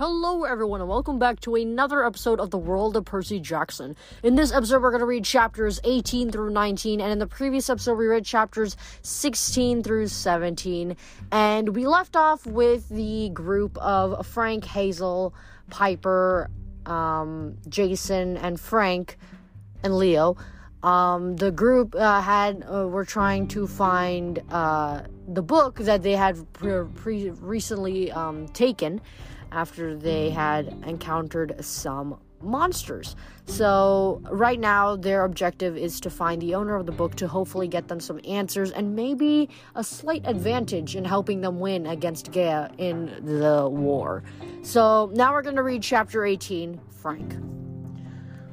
Hello, everyone, and welcome back to another episode of The World of Percy Jackson. In this episode, we're going to read chapters 18 through 19, and in the previous episode, we read chapters 16 through 17. And we left off with the group of Frank, Hazel, Piper, um, Jason, and Frank, and Leo. Um, the group uh, had uh, were trying to find uh, the book that they had pre- pre- recently um, taken after they had encountered some monsters. So, right now, their objective is to find the owner of the book to hopefully get them some answers and maybe a slight advantage in helping them win against Gaia in the war. So, now we're going to read chapter 18 Frank.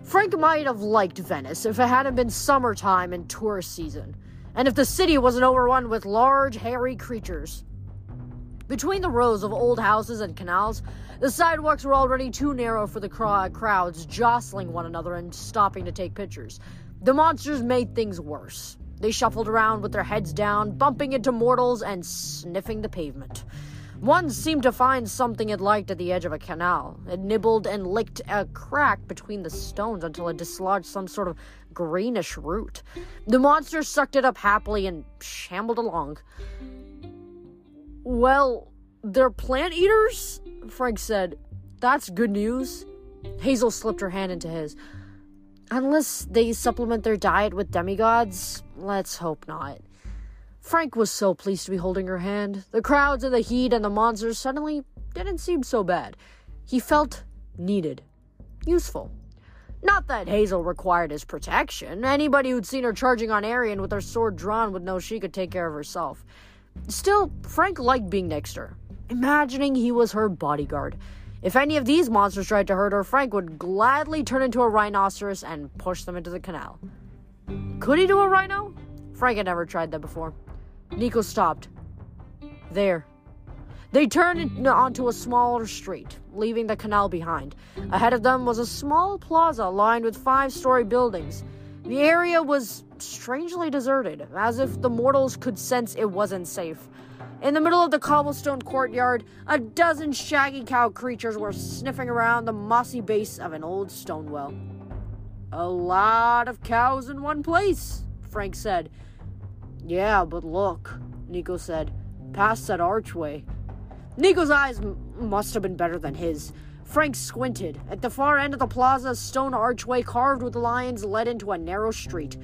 Frank might have liked Venice if it hadn't been summertime and tourist season, and if the city wasn't overrun with large, hairy creatures. Between the rows of old houses and canals, the sidewalks were already too narrow for the crowds jostling one another and stopping to take pictures. The monsters made things worse. They shuffled around with their heads down, bumping into mortals and sniffing the pavement. One seemed to find something it liked at the edge of a canal. It nibbled and licked a crack between the stones until it dislodged some sort of greenish root. The monster sucked it up happily and shambled along. Well, they're plant eaters? Frank said. That's good news. Hazel slipped her hand into his. Unless they supplement their diet with demigods, let's hope not. Frank was so pleased to be holding her hand. The crowds and the heat and the monsters suddenly didn't seem so bad. He felt needed, useful. Not that Hazel required his protection. Anybody who'd seen her charging on Arion with her sword drawn would know she could take care of herself. Still, Frank liked being next to her, imagining he was her bodyguard. If any of these monsters tried to hurt her, Frank would gladly turn into a rhinoceros and push them into the canal. Could he do a rhino? Frank had never tried that before. Nico stopped. There. They turned onto a smaller street, leaving the canal behind. Ahead of them was a small plaza lined with five story buildings. The area was strangely deserted, as if the mortals could sense it wasn't safe. In the middle of the cobblestone courtyard, a dozen shaggy cow creatures were sniffing around the mossy base of an old stone well. A lot of cows in one place, Frank said. Yeah, but look, Nico said. Past that archway. Nico's eyes m- must have been better than his. Frank squinted. At the far end of the plaza, a stone archway carved with lions led into a narrow street.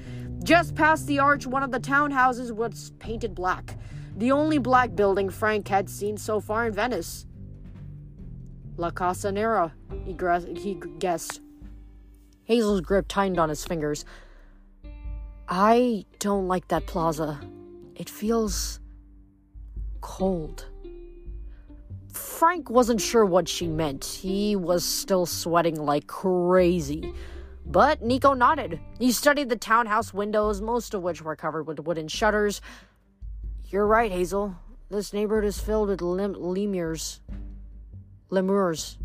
Just past the arch, one of the townhouses was painted black. The only black building Frank had seen so far in Venice. La Casa Nera, he, he guessed. Hazel's grip tightened on his fingers. I don't like that plaza. It feels cold. Frank wasn't sure what she meant. He was still sweating like crazy. But Nico nodded. He studied the townhouse windows, most of which were covered with wooden shutters. You're right, Hazel. This neighborhood is filled with lim- lemurs. Lemurs.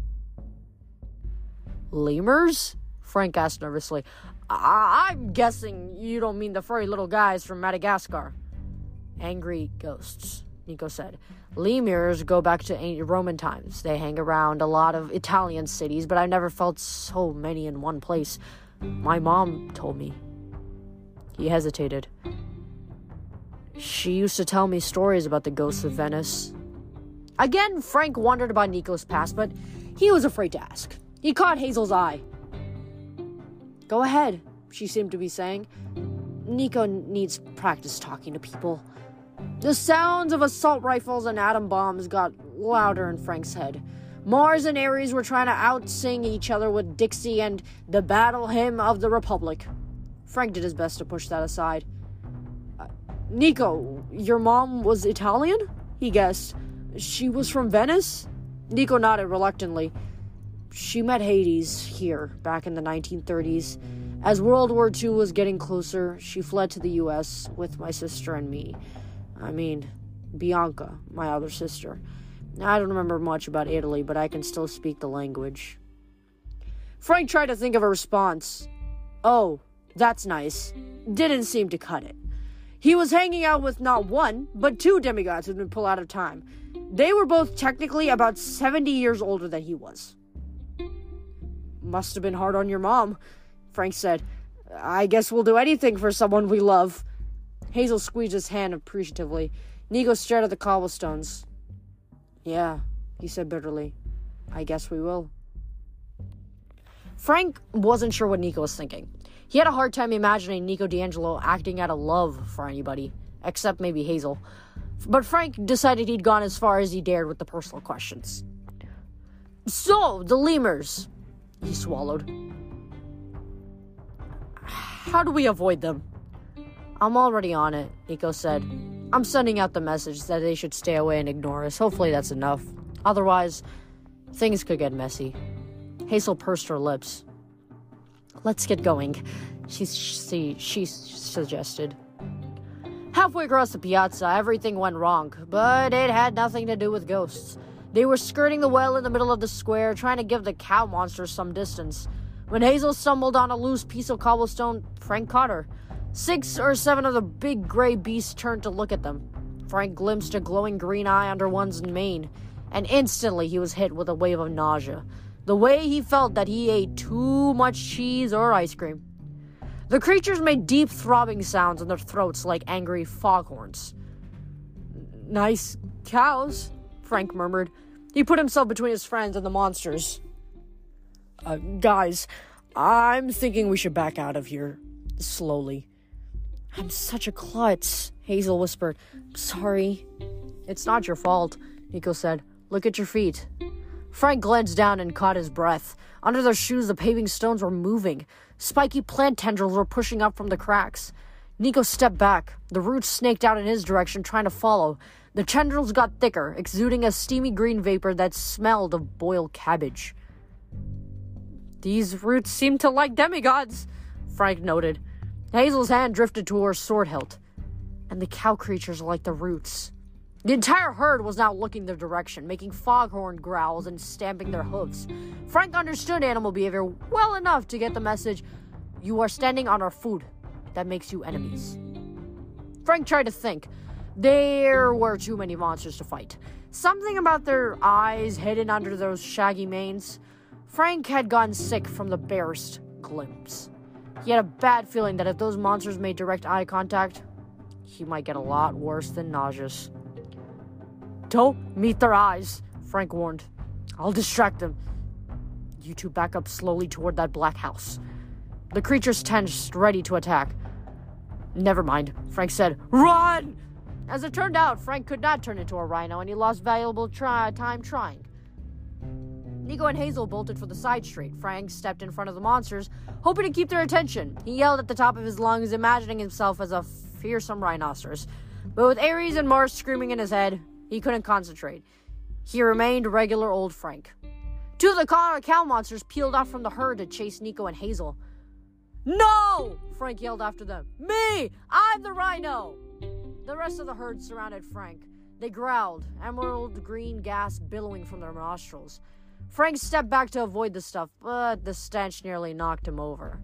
Lemurs? Frank asked nervously. I- I'm guessing you don't mean the furry little guys from Madagascar. Angry ghosts, Nico said. Lemurs go back to Roman times. They hang around a lot of Italian cities, but I've never felt so many in one place. My mom told me. He hesitated. She used to tell me stories about the ghosts of Venice. Again, Frank wondered about Nico's past, but he was afraid to ask. He caught Hazel's eye. Go ahead, she seemed to be saying. Nico needs practice talking to people. The sounds of assault rifles and atom bombs got louder in Frank's head. Mars and Ares were trying to outsing each other with Dixie and the battle hymn of the Republic. Frank did his best to push that aside. Uh, Nico, your mom was Italian? He guessed. She was from Venice? Nico nodded reluctantly. She met Hades here back in the 1930s. As World War II was getting closer, she fled to the US with my sister and me. I mean, Bianca, my other sister. I don't remember much about Italy, but I can still speak the language. Frank tried to think of a response. Oh, that's nice. Didn't seem to cut it. He was hanging out with not one, but two demigods who'd been pulled out of time. They were both technically about 70 years older than he was. Must have been hard on your mom, Frank said. I guess we'll do anything for someone we love. Hazel squeezed his hand appreciatively. Nico stared at the cobblestones. Yeah, he said bitterly. I guess we will. Frank wasn't sure what Nico was thinking. He had a hard time imagining Nico di Angelo acting out of love for anybody, except maybe Hazel. But Frank decided he'd gone as far as he dared with the personal questions. So, the lemurs. He swallowed. How do we avoid them? I'm already on it, Nico said. I'm sending out the message that they should stay away and ignore us. Hopefully that's enough. Otherwise, things could get messy. Hazel pursed her lips. Let's get going, she, she, she suggested. Halfway across the piazza, everything went wrong, but it had nothing to do with ghosts. They were skirting the well in the middle of the square, trying to give the cow monsters some distance. When Hazel stumbled on a loose piece of cobblestone, Frank caught her. Six or seven of the big gray beasts turned to look at them. Frank glimpsed a glowing green eye under one's mane, and instantly he was hit with a wave of nausea the way he felt that he ate too much cheese or ice cream. The creatures made deep throbbing sounds in their throats like angry foghorns. Nice cows, Frank murmured. He put himself between his friends and the monsters. Uh, guys, I'm thinking we should back out of here slowly. I'm such a klutz, Hazel whispered. Sorry. It's not your fault, Nico said. Look at your feet. Frank glanced down and caught his breath. Under their shoes, the paving stones were moving. Spiky plant tendrils were pushing up from the cracks. Nico stepped back. The roots snaked out in his direction, trying to follow. The tendrils got thicker, exuding a steamy green vapor that smelled of boiled cabbage. These roots seem to like demigods, Frank noted. Hazel's hand drifted to her sword hilt. And the cow creatures like the roots. The entire herd was now looking their direction, making foghorn growls and stamping their hooves. Frank understood animal behavior well enough to get the message You are standing on our food. That makes you enemies. Frank tried to think. There were too many monsters to fight. Something about their eyes hidden under those shaggy manes. Frank had gotten sick from the barest glimpse. He had a bad feeling that if those monsters made direct eye contact, he might get a lot worse than nauseous. Don't meet their eyes, Frank warned. I'll distract them. You two back up slowly toward that black house. The creatures tensed, ready to attack. Never mind, Frank said. Run! As it turned out, Frank could not turn into a rhino, and he lost valuable try- time trying. Nico and Hazel bolted for the side street. Frank stepped in front of the monsters, hoping to keep their attention. He yelled at the top of his lungs, imagining himself as a fearsome rhinoceros. But with Ares and Mars screaming in his head, he couldn't concentrate. He remained regular old Frank. Two of the cow monsters peeled off from the herd to chase Nico and Hazel. No! Frank yelled after them. Me! I'm the rhino! The rest of the herd surrounded Frank. They growled, emerald green gas billowing from their nostrils. Frank stepped back to avoid the stuff, but the stench nearly knocked him over.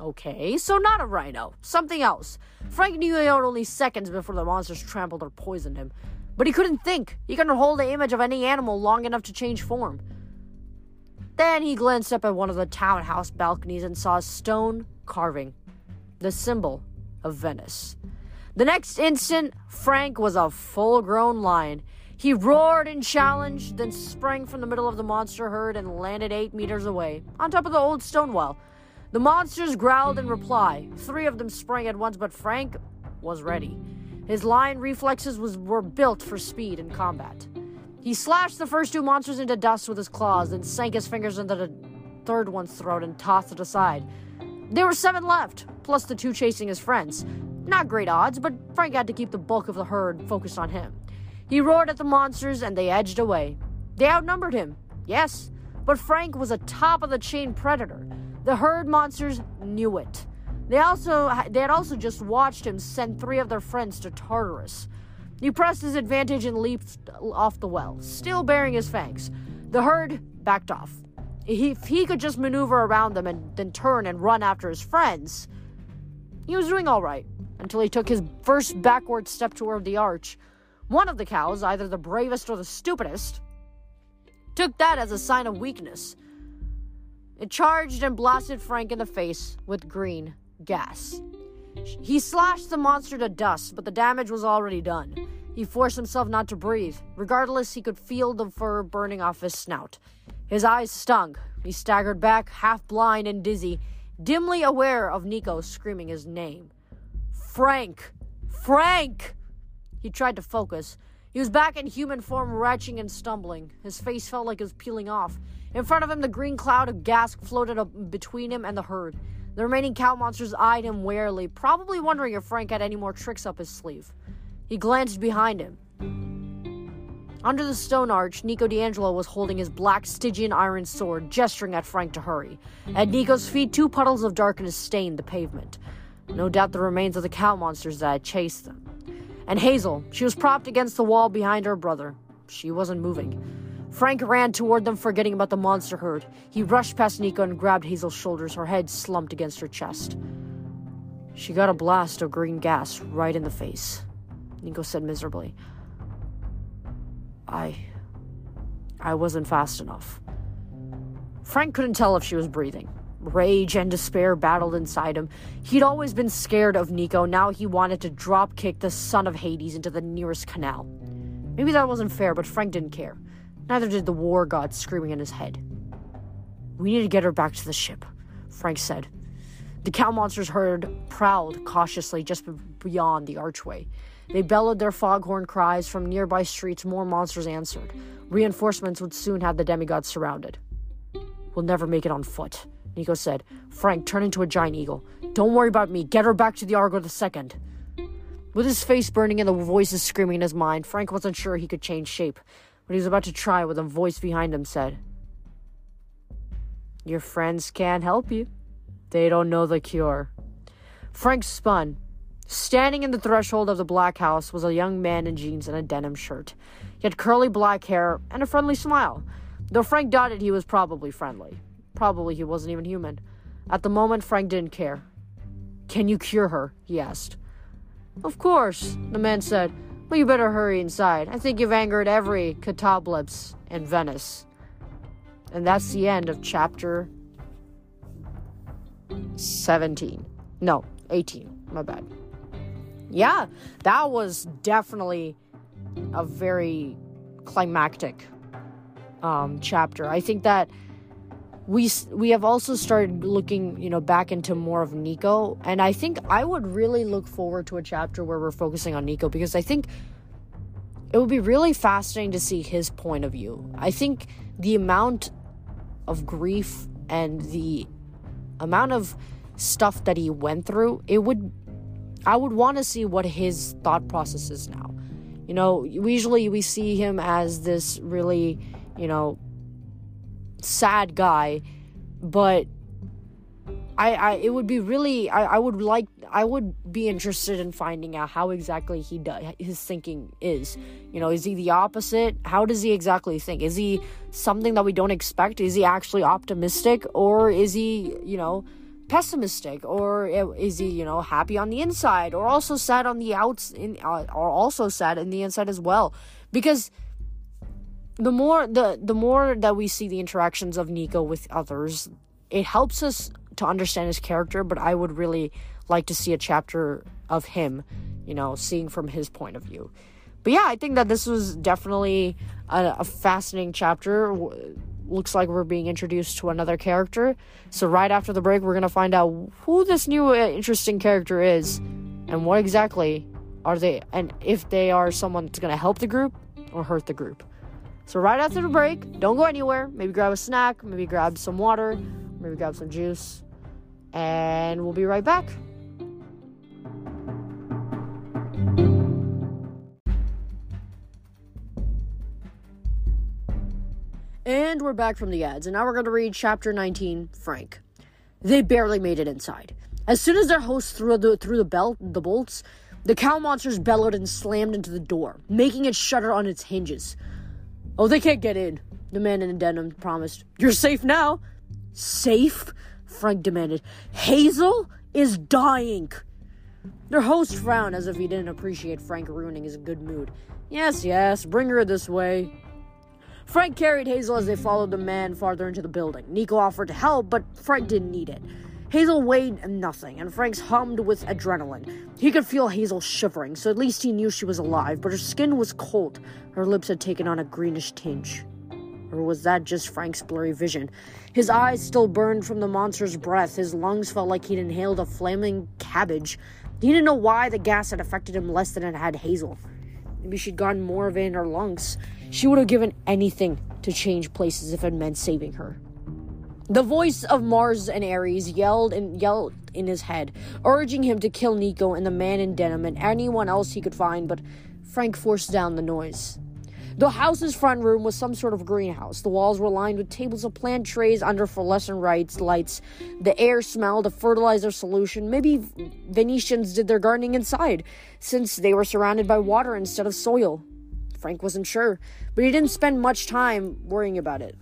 Okay, so not a rhino. Something else. Frank knew he had only seconds before the monsters trampled or poisoned him. But he couldn't think. He couldn't hold the image of any animal long enough to change form. Then he glanced up at one of the townhouse balconies and saw a stone carving, the symbol of Venice. The next instant, Frank was a full grown lion. He roared and challenged, then sprang from the middle of the monster herd and landed eight meters away, on top of the old stone wall. The monsters growled in reply. Three of them sprang at once, but Frank was ready. His lion reflexes was, were built for speed and combat. He slashed the first two monsters into dust with his claws, then sank his fingers into the third one's throat and tossed it aside. There were seven left, plus the two chasing his friends. Not great odds, but Frank had to keep the bulk of the herd focused on him. He roared at the monsters and they edged away. They outnumbered him, yes, but Frank was a top of the chain predator. The herd monsters knew it. They also they had also just watched him send three of their friends to Tartarus. He pressed his advantage and leaped off the well, still bearing his fangs. The herd backed off. If he could just maneuver around them and then turn and run after his friends, he was doing all right until he took his first backward step toward the arch. One of the cows, either the bravest or the stupidest, took that as a sign of weakness. It charged and blasted Frank in the face with green gas. He slashed the monster to dust, but the damage was already done. He forced himself not to breathe. Regardless, he could feel the fur burning off his snout. His eyes stung. He staggered back, half blind and dizzy, dimly aware of Nico screaming his name. Frank! Frank! He tried to focus. He was back in human form, retching and stumbling. His face felt like it was peeling off. In front of him, the green cloud of gas floated up between him and the herd. The remaining cow monsters eyed him warily, probably wondering if Frank had any more tricks up his sleeve. He glanced behind him. Under the stone arch, Nico di Angelo was holding his black Stygian iron sword, gesturing at Frank to hurry. At Nico's feet, two puddles of darkness stained the pavement. No doubt the remains of the cow monsters that had chased them. And Hazel, she was propped against the wall behind her brother. She wasn't moving. Frank ran toward them, forgetting about the monster herd. He rushed past Nico and grabbed Hazel's shoulders, her head slumped against her chest. She got a blast of green gas right in the face. Nico said miserably. I. I wasn't fast enough. Frank couldn't tell if she was breathing. Rage and despair battled inside him. He'd always been scared of Nico, now he wanted to drop kick the son of Hades into the nearest canal. Maybe that wasn't fair, but Frank didn't care. Neither did the war god screaming in his head. We need to get her back to the ship, Frank said. The cow monsters heard prowled cautiously just beyond the archway. They bellowed their foghorn cries from nearby streets. More monsters answered. Reinforcements would soon have the demigods surrounded. We'll never make it on foot, Nico said. Frank, turn into a giant eagle. Don't worry about me. Get her back to the Argo the second. With his face burning and the voices screaming in his mind, Frank wasn't sure he could change shape. But he was about to try when a voice behind him said, Your friends can't help you. They don't know the cure. Frank spun. Standing in the threshold of the black house was a young man in jeans and a denim shirt. He had curly black hair and a friendly smile. Though Frank doubted he was probably friendly. Probably he wasn't even human. At the moment, Frank didn't care. Can you cure her? he asked. Of course, the man said, Well, you better hurry inside. I think you've angered every Katablebs in Venice. And that's the end of chapter 17. No, 18. My bad. Yeah, that was definitely a very climactic um, chapter. I think that we we have also started looking you know back into more of Nico and I think I would really look forward to a chapter where we're focusing on Nico because I think it would be really fascinating to see his point of view. I think the amount of grief and the amount of stuff that he went through, it would I would want to see what his thought process is now. You know, usually we see him as this really, you know, sad guy, but I, I it would be really I, I would like I would be interested in finding out how exactly he does his thinking is. You know, is he the opposite? How does he exactly think? Is he something that we don't expect? Is he actually optimistic or is he, you know, pessimistic or is he, you know, happy on the inside or also sad on the outs in uh, or also sad in the inside as well? Because the more the the more that we see the interactions of Nico with others, it helps us to understand his character, but I would really like to see a chapter of him, you know, seeing from his point of view. But yeah, I think that this was definitely a, a fascinating chapter. Looks like we're being introduced to another character. So, right after the break, we're going to find out who this new uh, interesting character is and what exactly are they, and if they are someone that's going to help the group or hurt the group. So, right after the break, don't go anywhere. Maybe grab a snack, maybe grab some water, maybe grab some juice, and we'll be right back. And we're back from the ads, and now we're going to read chapter 19, Frank. They barely made it inside. As soon as their host threw the through the belt the bolts, the cow monsters bellowed and slammed into the door, making it shudder on its hinges. Oh, they can't get in, the man in the denim promised. You're safe now. Safe? Frank demanded. Hazel is dying. Their host frowned as if he didn't appreciate Frank ruining his good mood. Yes, yes, bring her this way. Frank carried Hazel as they followed the man farther into the building. Nico offered to help, but Frank didn't need it. Hazel weighed nothing, and Frank's hummed with adrenaline. He could feel Hazel shivering, so at least he knew she was alive, but her skin was cold. Her lips had taken on a greenish tinge. Or was that just Frank's blurry vision? His eyes still burned from the monster's breath. His lungs felt like he'd inhaled a flaming cabbage. He didn't know why the gas had affected him less than it had Hazel. Maybe she'd gotten more of it in her lungs. She would have given anything to change places if it meant saving her. The voice of Mars and Ares yelled and yelled in his head, urging him to kill Nico and the man in denim and anyone else he could find, but Frank forced down the noise. The house's front room was some sort of greenhouse. The walls were lined with tables of plant trays under fluorescent lights. Lights. The air smelled of fertilizer solution. Maybe Venetians did their gardening inside, since they were surrounded by water instead of soil. Frank wasn't sure, but he didn't spend much time worrying about it.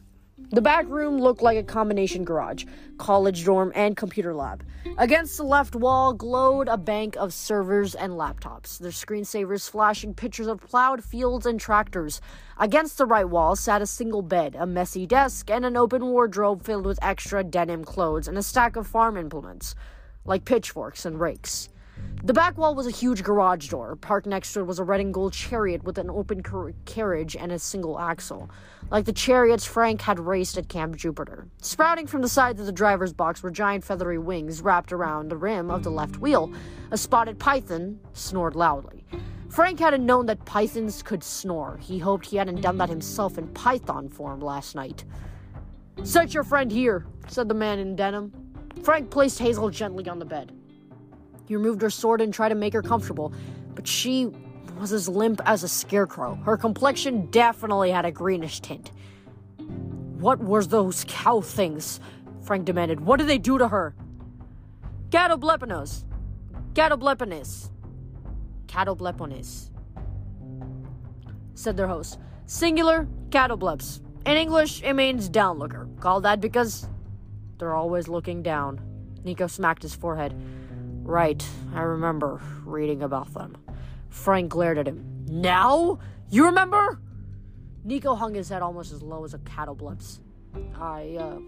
The back room looked like a combination garage, college dorm, and computer lab. Against the left wall glowed a bank of servers and laptops, their screensavers flashing pictures of plowed fields and tractors. Against the right wall sat a single bed, a messy desk, and an open wardrobe filled with extra denim clothes and a stack of farm implements, like pitchforks and rakes. The back wall was a huge garage door. Parked next to it was a red and gold chariot with an open car- carriage and a single axle, like the chariots Frank had raced at Camp Jupiter. Sprouting from the sides of the driver's box were giant feathery wings wrapped around the rim of the left wheel. A spotted python snored loudly. Frank hadn't known that pythons could snore. He hoped he hadn't done that himself in python form last night. Set your friend here, said the man in denim. Frank placed Hazel gently on the bed. He removed her sword and tried to make her comfortable, but she was as limp as a scarecrow. Her complexion definitely had a greenish tint. What were those cow things? Frank demanded. What did they do to her? Catobleponos. Catobleponis. Catobleponis. Said their host. Singular, catobleps. In English, it means downlooker. Call that because they're always looking down. Nico smacked his forehead. Right, I remember reading about them. Frank glared at him. Now? You remember? Nico hung his head almost as low as a catobleps. I, uh,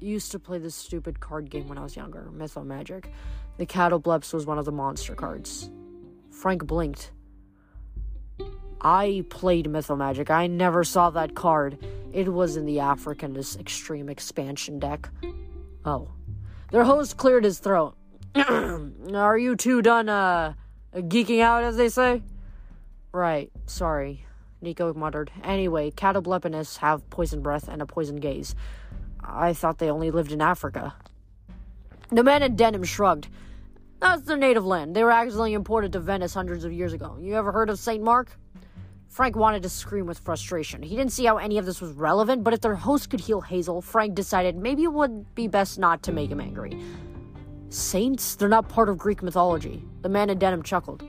used to play this stupid card game when I was younger, Mythomagic. The catobleps was one of the monster cards. Frank blinked. I played Mythomagic. I never saw that card. It was in the Africanist Extreme Expansion deck. Oh. Their host cleared his throat. Are you two done, uh, geeking out, as they say? Right, sorry, Nico muttered. Anyway, catobleponists have poison breath and a poison gaze. I thought they only lived in Africa. The man in denim shrugged. That's their native land. They were actually imported to Venice hundreds of years ago. You ever heard of St. Mark? Frank wanted to scream with frustration. He didn't see how any of this was relevant, but if their host could heal Hazel, Frank decided maybe it would be best not to make him angry. Saints? They're not part of Greek mythology. The man in denim chuckled.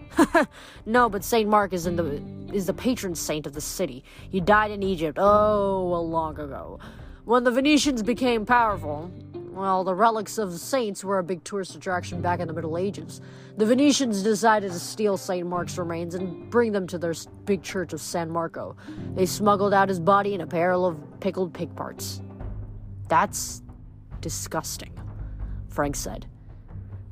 no, but Saint Mark is in the is the patron saint of the city. He died in Egypt, oh, a long ago. When the Venetians became powerful, well, the relics of saints were a big tourist attraction back in the Middle Ages. The Venetians decided to steal St. Mark's remains and bring them to their big church of San Marco. They smuggled out his body in a barrel of pickled pig parts. That's disgusting, Frank said.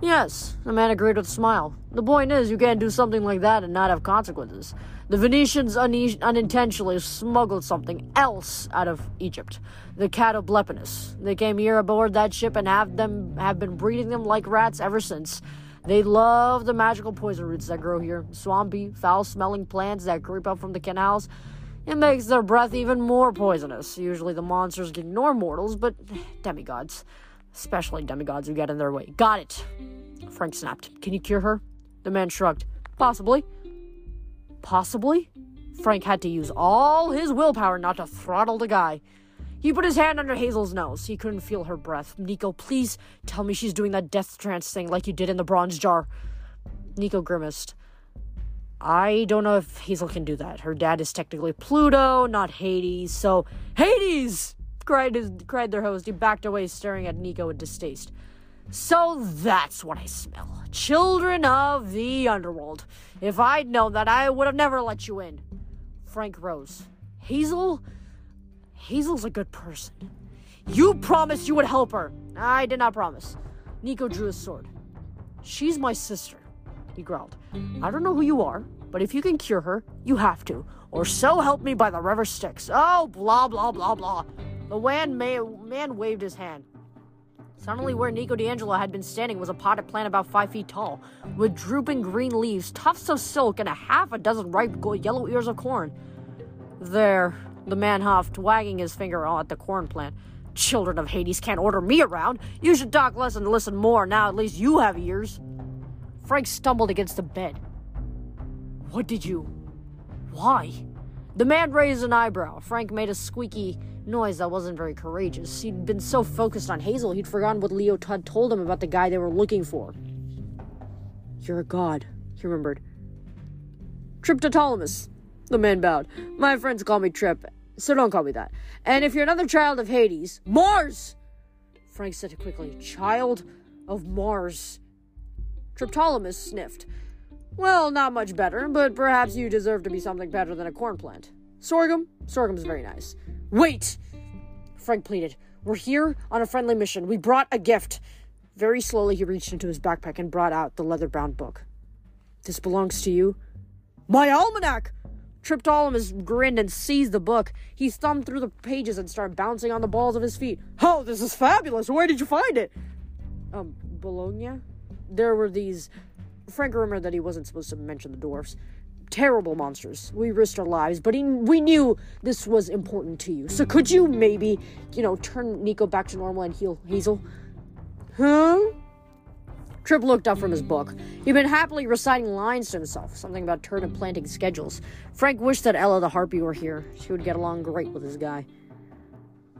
Yes, the man agreed with a smile. The point is, you can't do something like that and not have consequences. The Venetians un- unintentionally smuggled something else out of Egypt, the catobleponus. They came here aboard that ship and have them have been breeding them like rats ever since. They love the magical poison roots that grow here, swampy, foul-smelling plants that creep up from the canals. It makes their breath even more poisonous. Usually the monsters ignore mortals, but demigods especially demigods who get in their way. Got it. Frank snapped. Can you cure her? The man shrugged. Possibly. Possibly? Frank had to use all his willpower not to throttle the guy. He put his hand under Hazel's nose. He couldn't feel her breath. Nico, please tell me she's doing that death trance thing like you did in the bronze jar. Nico grimaced. I don't know if Hazel can do that. Her dad is technically Pluto, not Hades, so Hades! Cried his cried their host. He backed away, staring at Nico in distaste. So that's what I smell. Children of the underworld. If I'd known that, I would have never let you in. Frank rose. Hazel? Hazel's a good person. You promised you would help her. I did not promise. Nico drew his sword. She's my sister, he growled. I don't know who you are, but if you can cure her, you have to. Or so help me by the river Styx. Oh, blah, blah, blah, blah. The man, man waved his hand. Suddenly, where Nico di Angelo had been standing was a potted plant about five feet tall, with drooping green leaves, tufts of silk, and a half a dozen ripe yellow ears of corn. There, the man huffed, wagging his finger at the corn plant. Children of Hades can't order me around. You should talk less and listen more. Now at least you have ears. Frank stumbled against the bed. What did you. Why? The man raised an eyebrow. Frank made a squeaky noise that wasn't very courageous. He'd been so focused on Hazel, he'd forgotten what Leo Todd told him about the guy they were looking for. You're a god, he remembered. Triptolemus. The man bowed. My friends call me Trip, so don't call me that. And if you're another child of Hades, Mars! Frank said quickly. Child of Mars. Triptolemus sniffed. Well, not much better, but perhaps you deserve to be something better than a corn plant. Sorghum? Sorghum's very nice. Wait! Frank pleaded. We're here on a friendly mission. We brought a gift. Very slowly, he reached into his backpack and brought out the leather bound book. This belongs to you? My almanac! Triptolemus grinned and seized the book. He thumbed through the pages and started bouncing on the balls of his feet. Oh, this is fabulous! Where did you find it? Um, Bologna? There were these. Frank remembered that he wasn't supposed to mention the dwarfs. Terrible monsters. We risked our lives, but he, we knew this was important to you. So could you maybe, you know, turn Nico back to normal and heal Hazel? Huh? Trip looked up from his book. He'd been happily reciting lines to himself, something about turnip planting schedules. Frank wished that Ella the Harpy were here. She would get along great with this guy.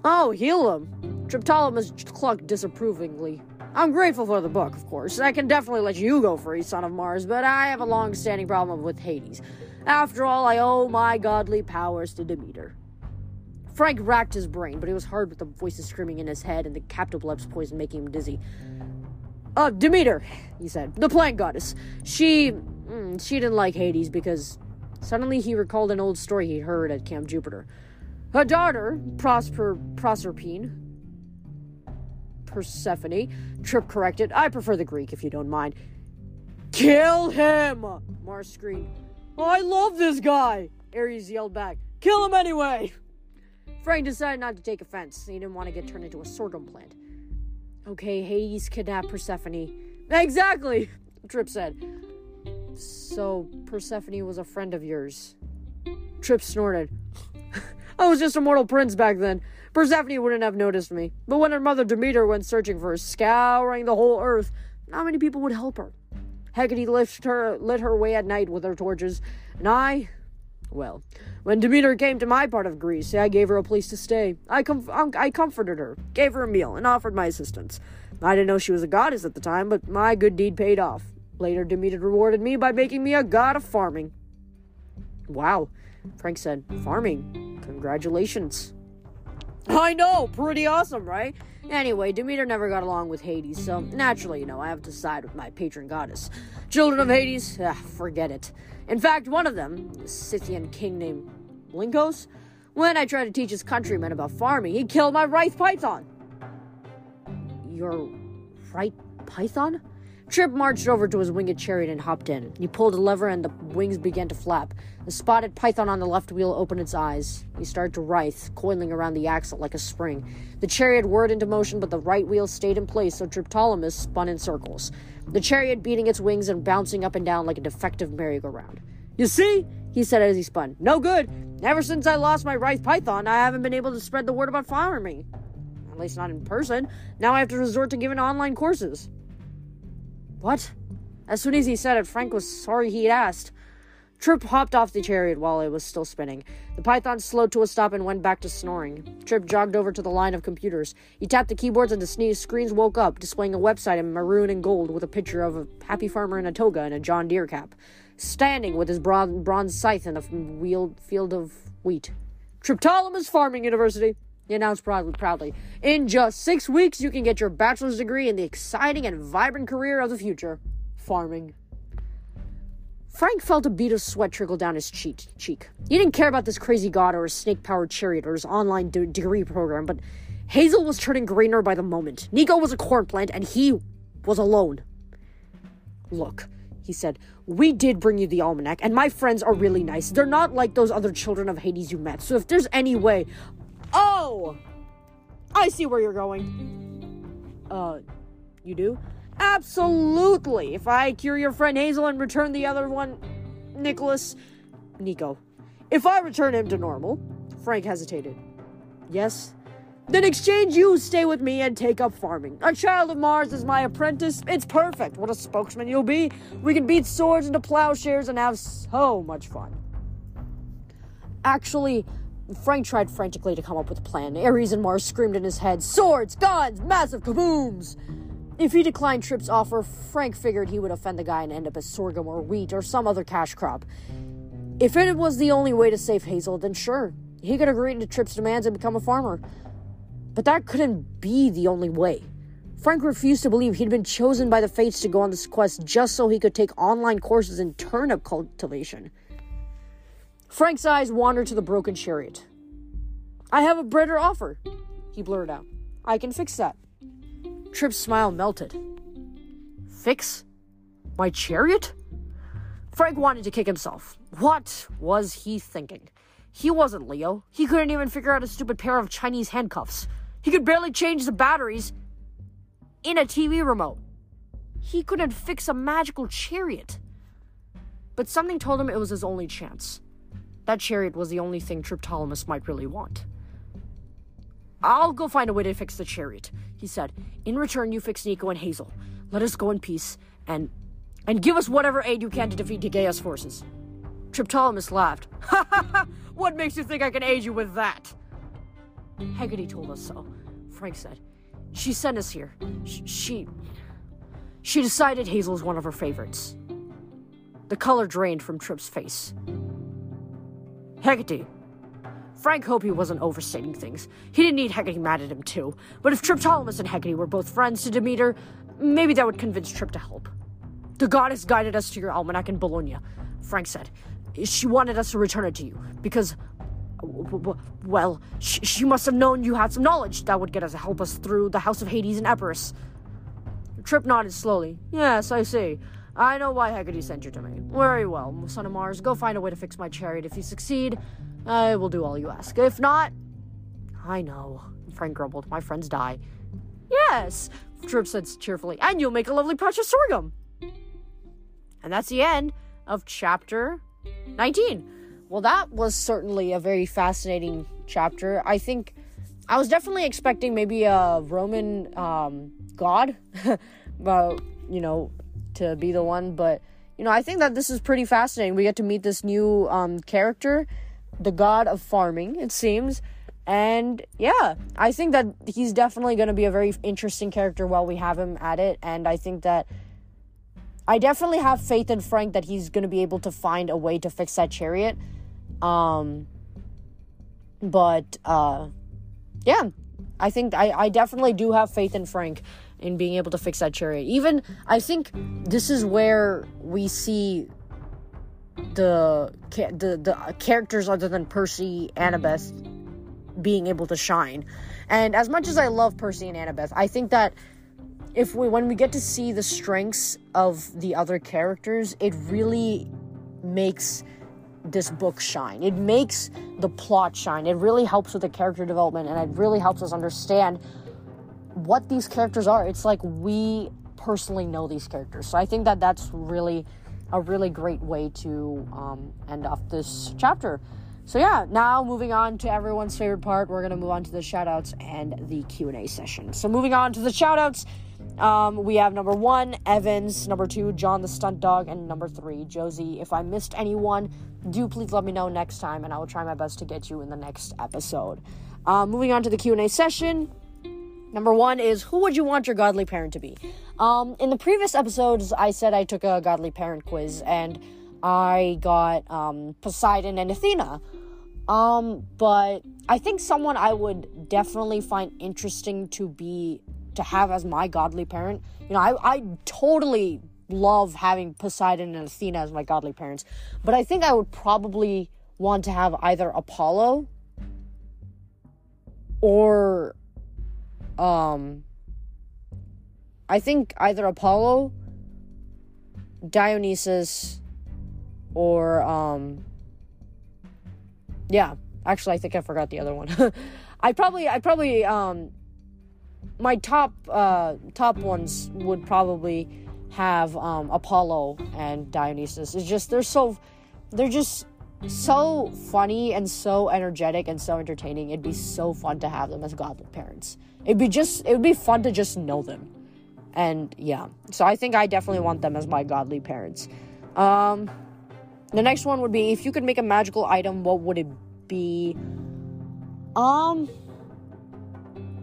Oh, heal him. Triptolemus clucked disapprovingly. I'm grateful for the book, of course. I can definitely let you go free, son of Mars, but I have a long standing problem with Hades. After all, I owe my godly powers to Demeter. Frank racked his brain, but it was hard with the voices screaming in his head and the captolep's poison making him dizzy. Uh, Demeter, he said, the plant goddess. She, mm, she didn't like Hades because suddenly he recalled an old story he'd heard at Camp Jupiter. Her daughter, Prosper Proserpine, Persephone, Trip corrected. I prefer the Greek if you don't mind. Kill him! Mars screamed. I love this guy! Ares yelled back. Kill him anyway! Frank decided not to take offense. He didn't want to get turned into a sorghum plant. Okay, Hades kidnapped Persephone. Exactly, Trip said. So, Persephone was a friend of yours. Trip snorted. I was just a mortal prince back then. Persephone wouldn't have noticed me. But when her mother Demeter went searching for her, scouring the whole earth, not many people would help her. Hecate lit her, lit her way at night with her torches, and I, well, when Demeter came to my part of Greece, I gave her a place to stay. I, com- um, I comforted her, gave her a meal, and offered my assistance. I didn't know she was a goddess at the time, but my good deed paid off. Later, Demeter rewarded me by making me a god of farming. Wow, Frank said. Farming. Congratulations. I know, pretty awesome, right? Anyway, Demeter never got along with Hades, so naturally, you know, I have to side with my patron goddess. Children of Hades, ah, forget it. In fact, one of them, a Scythian king named Linkos, when I tried to teach his countrymen about farming, he killed my Wraith Python. Your right Python? Trip marched over to his winged chariot and hopped in. He pulled a lever and the wings began to flap. The spotted python on the left wheel opened its eyes. He started to writhe, coiling around the axle like a spring. The chariot whirred into motion, but the right wheel stayed in place, so Triptolemus spun in circles. The chariot beating its wings and bouncing up and down like a defective merry-go-round. You see? He said as he spun. No good. Ever since I lost my Wraith Python, I haven't been able to spread the word about farming. At least not in person. Now I have to resort to giving online courses. What? As soon as he said it, Frank was sorry he'd asked. Trip hopped off the chariot while it was still spinning. The python slowed to a stop and went back to snoring. Trip jogged over to the line of computers. He tapped the keyboards and the sneeze screens woke up, displaying a website in maroon and gold with a picture of a happy farmer in a toga and a John Deere cap, standing with his bronze, bronze scythe in a wheeled field of wheat. Triptolemus Farming University. He announced proudly, proudly. In just six weeks, you can get your bachelor's degree in the exciting and vibrant career of the future farming. Frank felt a bead of sweat trickle down his cheek. cheek. He didn't care about this crazy god or his snake powered chariot or his online de- degree program, but Hazel was turning greener by the moment. Nico was a corn plant, and he was alone. Look, he said, we did bring you the almanac, and my friends are really nice. They're not like those other children of Hades you met, so if there's any way. Oh! I see where you're going. Uh, you do? Absolutely! If I cure your friend Hazel and return the other one, Nicholas. Nico. If I return him to normal. Frank hesitated. Yes, then exchange you stay with me and take up farming. A child of Mars is my apprentice. It's perfect. What a spokesman you'll be. We can beat swords into plowshares and have so much fun. Actually, Frank tried frantically to come up with a plan. Ares and Mars screamed in his head swords, guns, massive kabooms! If he declined Trip's offer, Frank figured he would offend the guy and end up as sorghum or wheat or some other cash crop. If it was the only way to save Hazel, then sure, he could agree to Trip's demands and become a farmer. But that couldn't be the only way. Frank refused to believe he'd been chosen by the fates to go on this quest just so he could take online courses in turnip cultivation. Frank's eyes wandered to the broken chariot. I have a better offer, he blurted out. I can fix that. Trip's smile melted. Fix? My chariot? Frank wanted to kick himself. What was he thinking? He wasn't Leo. He couldn't even figure out a stupid pair of Chinese handcuffs. He could barely change the batteries in a TV remote. He couldn't fix a magical chariot. But something told him it was his only chance. That chariot was the only thing Triptolemus might really want. I'll go find a way to fix the chariot, he said. In return, you fix Nico and Hazel. Let us go in peace, and and give us whatever aid you can to defeat Gaia's forces. Triptolemus laughed. Ha ha ha! What makes you think I can aid you with that? Hecate told us so, Frank said. She sent us here. She. She decided Hazel's one of her favorites. The color drained from Trip's face. Hecate. Frank hoped he wasn't overstating things. He didn't need Hecate mad at him, too. But if Triptolemus and Hecate were both friends to Demeter, maybe that would convince Trip to help. The goddess guided us to your almanac in Bologna, Frank said. She wanted us to return it to you, because well, she must have known you had some knowledge that would get us help us through the House of Hades and Epirus. Trip nodded slowly. Yes, I see. I know why Hecate sent you to me. Very well, son of Mars. Go find a way to fix my chariot. If you succeed, I will do all you ask. If not, I know. Frank grumbled. My friends die. Yes, Trip said cheerfully. And you'll make a lovely patch of sorghum. And that's the end of chapter 19. Well, that was certainly a very fascinating chapter. I think I was definitely expecting maybe a Roman um, god, but you know, to be the one. But you know, I think that this is pretty fascinating. We get to meet this new um, character, the god of farming. It seems. And yeah, I think that he's definitely going to be a very interesting character while we have him at it. And I think that I definitely have faith in Frank that he's going to be able to find a way to fix that chariot. Um, but uh, yeah, I think I, I definitely do have faith in Frank in being able to fix that chariot. Even I think this is where we see the the the characters other than Percy, Annabeth being able to shine. And as much as I love Percy and Annabeth, I think that if we when we get to see the strengths of the other characters, it really makes this book shine. It makes the plot shine. It really helps with the character development and it really helps us understand what these characters are. It's like we personally know these characters. So I think that that's really a really great way to um, end off this chapter. So yeah, now moving on to everyone's favorite part, we're gonna move on to the shoutouts and the Q and A session. So moving on to the shoutouts, um, we have number one, Evans, number two, John the Stunt Dog, and number three, Josie. If I missed anyone, do please let me know next time, and I will try my best to get you in the next episode. Uh, moving on to the Q and A session. Number one is who would you want your godly parent to be? Um, in the previous episodes, I said I took a godly parent quiz, and I got um, Poseidon and Athena. Um, but I think someone I would definitely find interesting to be to have as my godly parent. You know, I I totally love having Poseidon and Athena as my godly parents, but I think I would probably want to have either Apollo or um I think either Apollo, Dionysus, or um yeah, actually I think I forgot the other one. I probably I probably um my top uh top ones would probably have um Apollo and Dionysus. It's just they're so they're just so funny and so energetic and so entertaining. It'd be so fun to have them as godly parents. It'd be just it would be fun to just know them. And yeah. So I think I definitely want them as my godly parents. Um the next one would be if you could make a magical item, what would it be? Um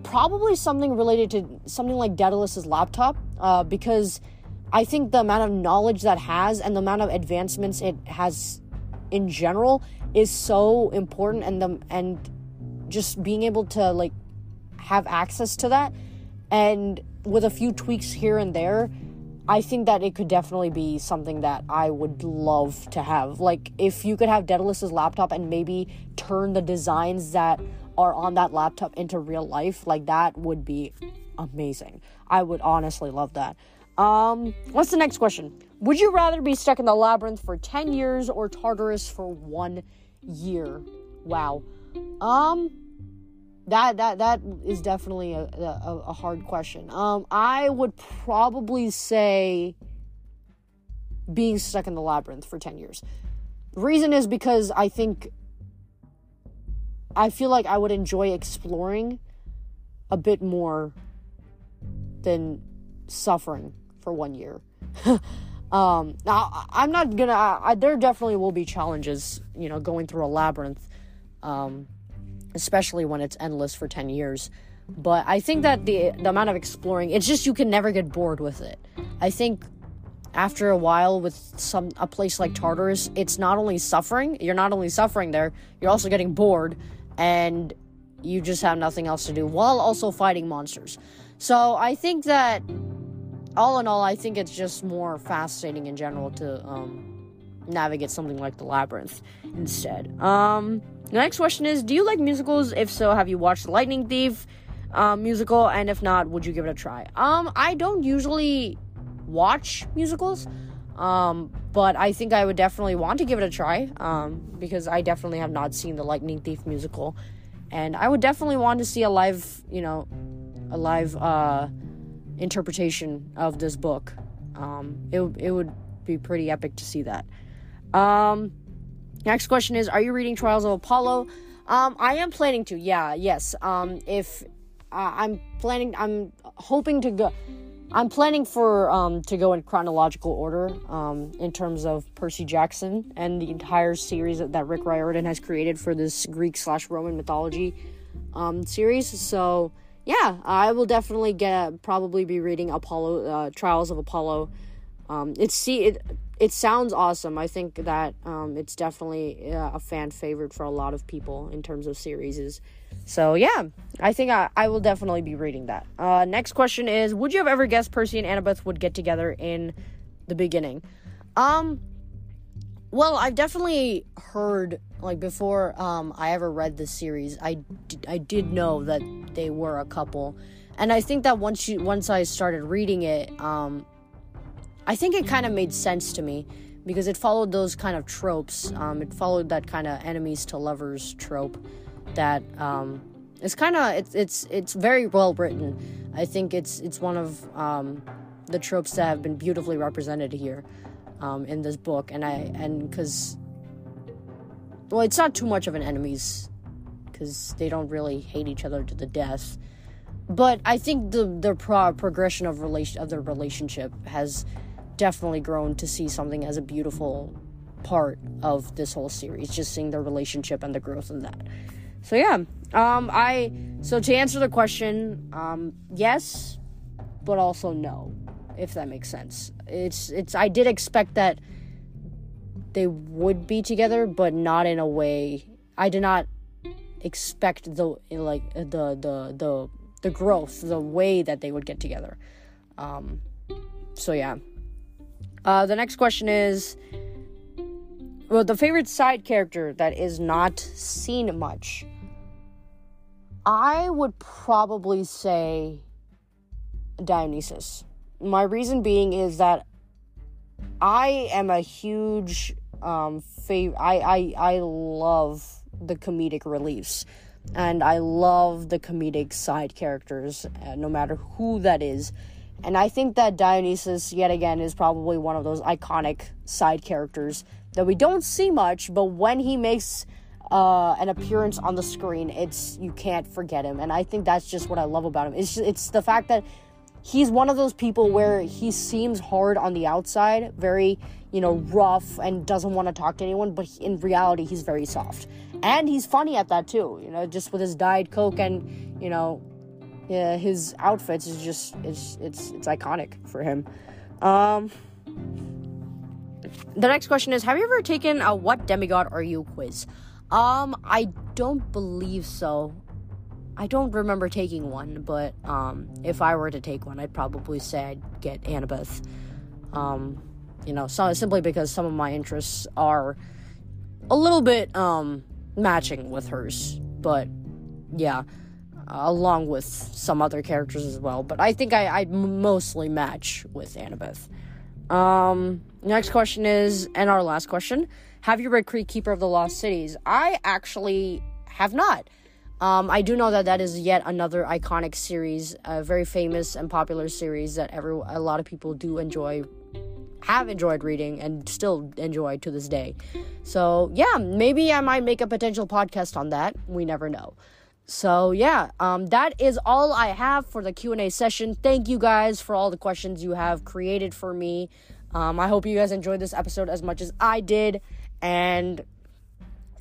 probably something related to something like Daedalus's laptop, uh, because I think the amount of knowledge that has and the amount of advancements it has in general is so important and the and just being able to like have access to that and with a few tweaks here and there I think that it could definitely be something that I would love to have. Like if you could have Daedalus's laptop and maybe turn the designs that are on that laptop into real life, like that would be amazing. I would honestly love that. Um, what's the next question? Would you rather be stuck in the labyrinth for 10 years or Tartarus for 1 year? Wow. Um that that that is definitely a, a, a hard question. Um I would probably say being stuck in the labyrinth for 10 years. The reason is because I think I feel like I would enjoy exploring a bit more than suffering for one year. um, now, I'm not gonna. I, there definitely will be challenges, you know, going through a labyrinth, um, especially when it's endless for ten years. But I think that the the amount of exploring, it's just you can never get bored with it. I think after a while with some a place like Tartarus, it's not only suffering. You're not only suffering there, you're also getting bored, and you just have nothing else to do while also fighting monsters. So I think that all in all, I think it's just more fascinating in general to um, navigate something like the labyrinth instead. Um, the next question is: Do you like musicals? If so, have you watched Lightning Thief um, musical? And if not, would you give it a try? Um, I don't usually watch musicals, um, but I think I would definitely want to give it a try um, because I definitely have not seen the Lightning Thief musical, and I would definitely want to see a live, you know, a live. Uh, interpretation of this book. Um, it, it would be pretty epic to see that. Um, next question is Are you reading Trials of Apollo? Um, I am planning to, yeah, yes. Um, if uh, I'm planning, I'm hoping to go. I'm planning for um, to go in chronological order um, in terms of Percy Jackson and the entire series that, Rick Riordan has created for this Greek slash Roman mythology um, series. So yeah, I will definitely get probably be reading Apollo uh, Trials of Apollo. Um, it's see it it sounds awesome. I think that um, it's definitely uh, a fan favorite for a lot of people in terms of series. So yeah, I think I, I will definitely be reading that. Uh, next question is: Would you have ever guessed Percy and Annabeth would get together in the beginning? Um, well, I've definitely heard like before um, I ever read the series. I, d- I did know that they were a couple, and I think that once you once I started reading it, um, I think it kind of made sense to me because it followed those kind of tropes. Um, it followed that kind of enemies to lovers trope that um, it's kind of it's it's it's very well written. I think it's it's one of um, the tropes that have been beautifully represented here um, in this book, and I and because well, it's not too much of an enemies because they don't really hate each other to the death. But I think the the pro- progression of relation of their relationship has definitely grown to see something as a beautiful part of this whole series. Just seeing their relationship and the growth in that. So yeah, um, I so to answer the question, um, yes, but also no if that makes sense. It's it's I did expect that they would be together, but not in a way I did not expect the like the the the the growth, the way that they would get together. Um, so yeah. Uh, the next question is, well, the favorite side character that is not seen much. I would probably say Dionysus. My reason being is that I am a huge um fav- I, I I love the comedic reliefs and I love the comedic side characters uh, no matter who that is. And I think that Dionysus yet again is probably one of those iconic side characters that we don't see much, but when he makes uh, an appearance on the screen, it's you can't forget him. And I think that's just what I love about him. It's just, it's the fact that he's one of those people where he seems hard on the outside, very, you know, rough and doesn't want to talk to anyone, but in reality, he's very soft. And he's funny at that too, you know, just with his Diet Coke and, you know, yeah, his outfits is just it's it's it's iconic for him. Um the next question is have you ever taken a what demigod are you quiz? Um I don't believe so. I don't remember taking one, but um, if I were to take one, I'd probably say I'd get Annabeth. Um, you know, so, simply because some of my interests are a little bit um, matching with hers. But yeah, along with some other characters as well. But I think I, I mostly match with Annabeth. Um, next question is, and our last question: Have you read Creek Keeper of the Lost Cities? I actually have not. Um, I do know that that is yet another iconic series, a very famous and popular series that every a lot of people do enjoy, have enjoyed reading, and still enjoy to this day. So yeah, maybe I might make a potential podcast on that. We never know. So yeah, um, that is all I have for the Q and A session. Thank you guys for all the questions you have created for me. Um, I hope you guys enjoyed this episode as much as I did, and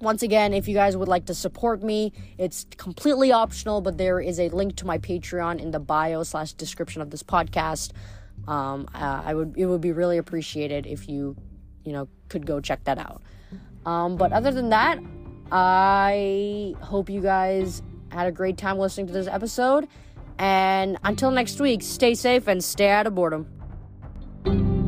once again, if you guys would like to support me, it's completely optional, but there is a link to my Patreon in the bio slash description of this podcast. Um, uh, I would it would be really appreciated if you, you know, could go check that out. Um, but other than that, I hope you guys had a great time listening to this episode. And until next week, stay safe and stay out of boredom.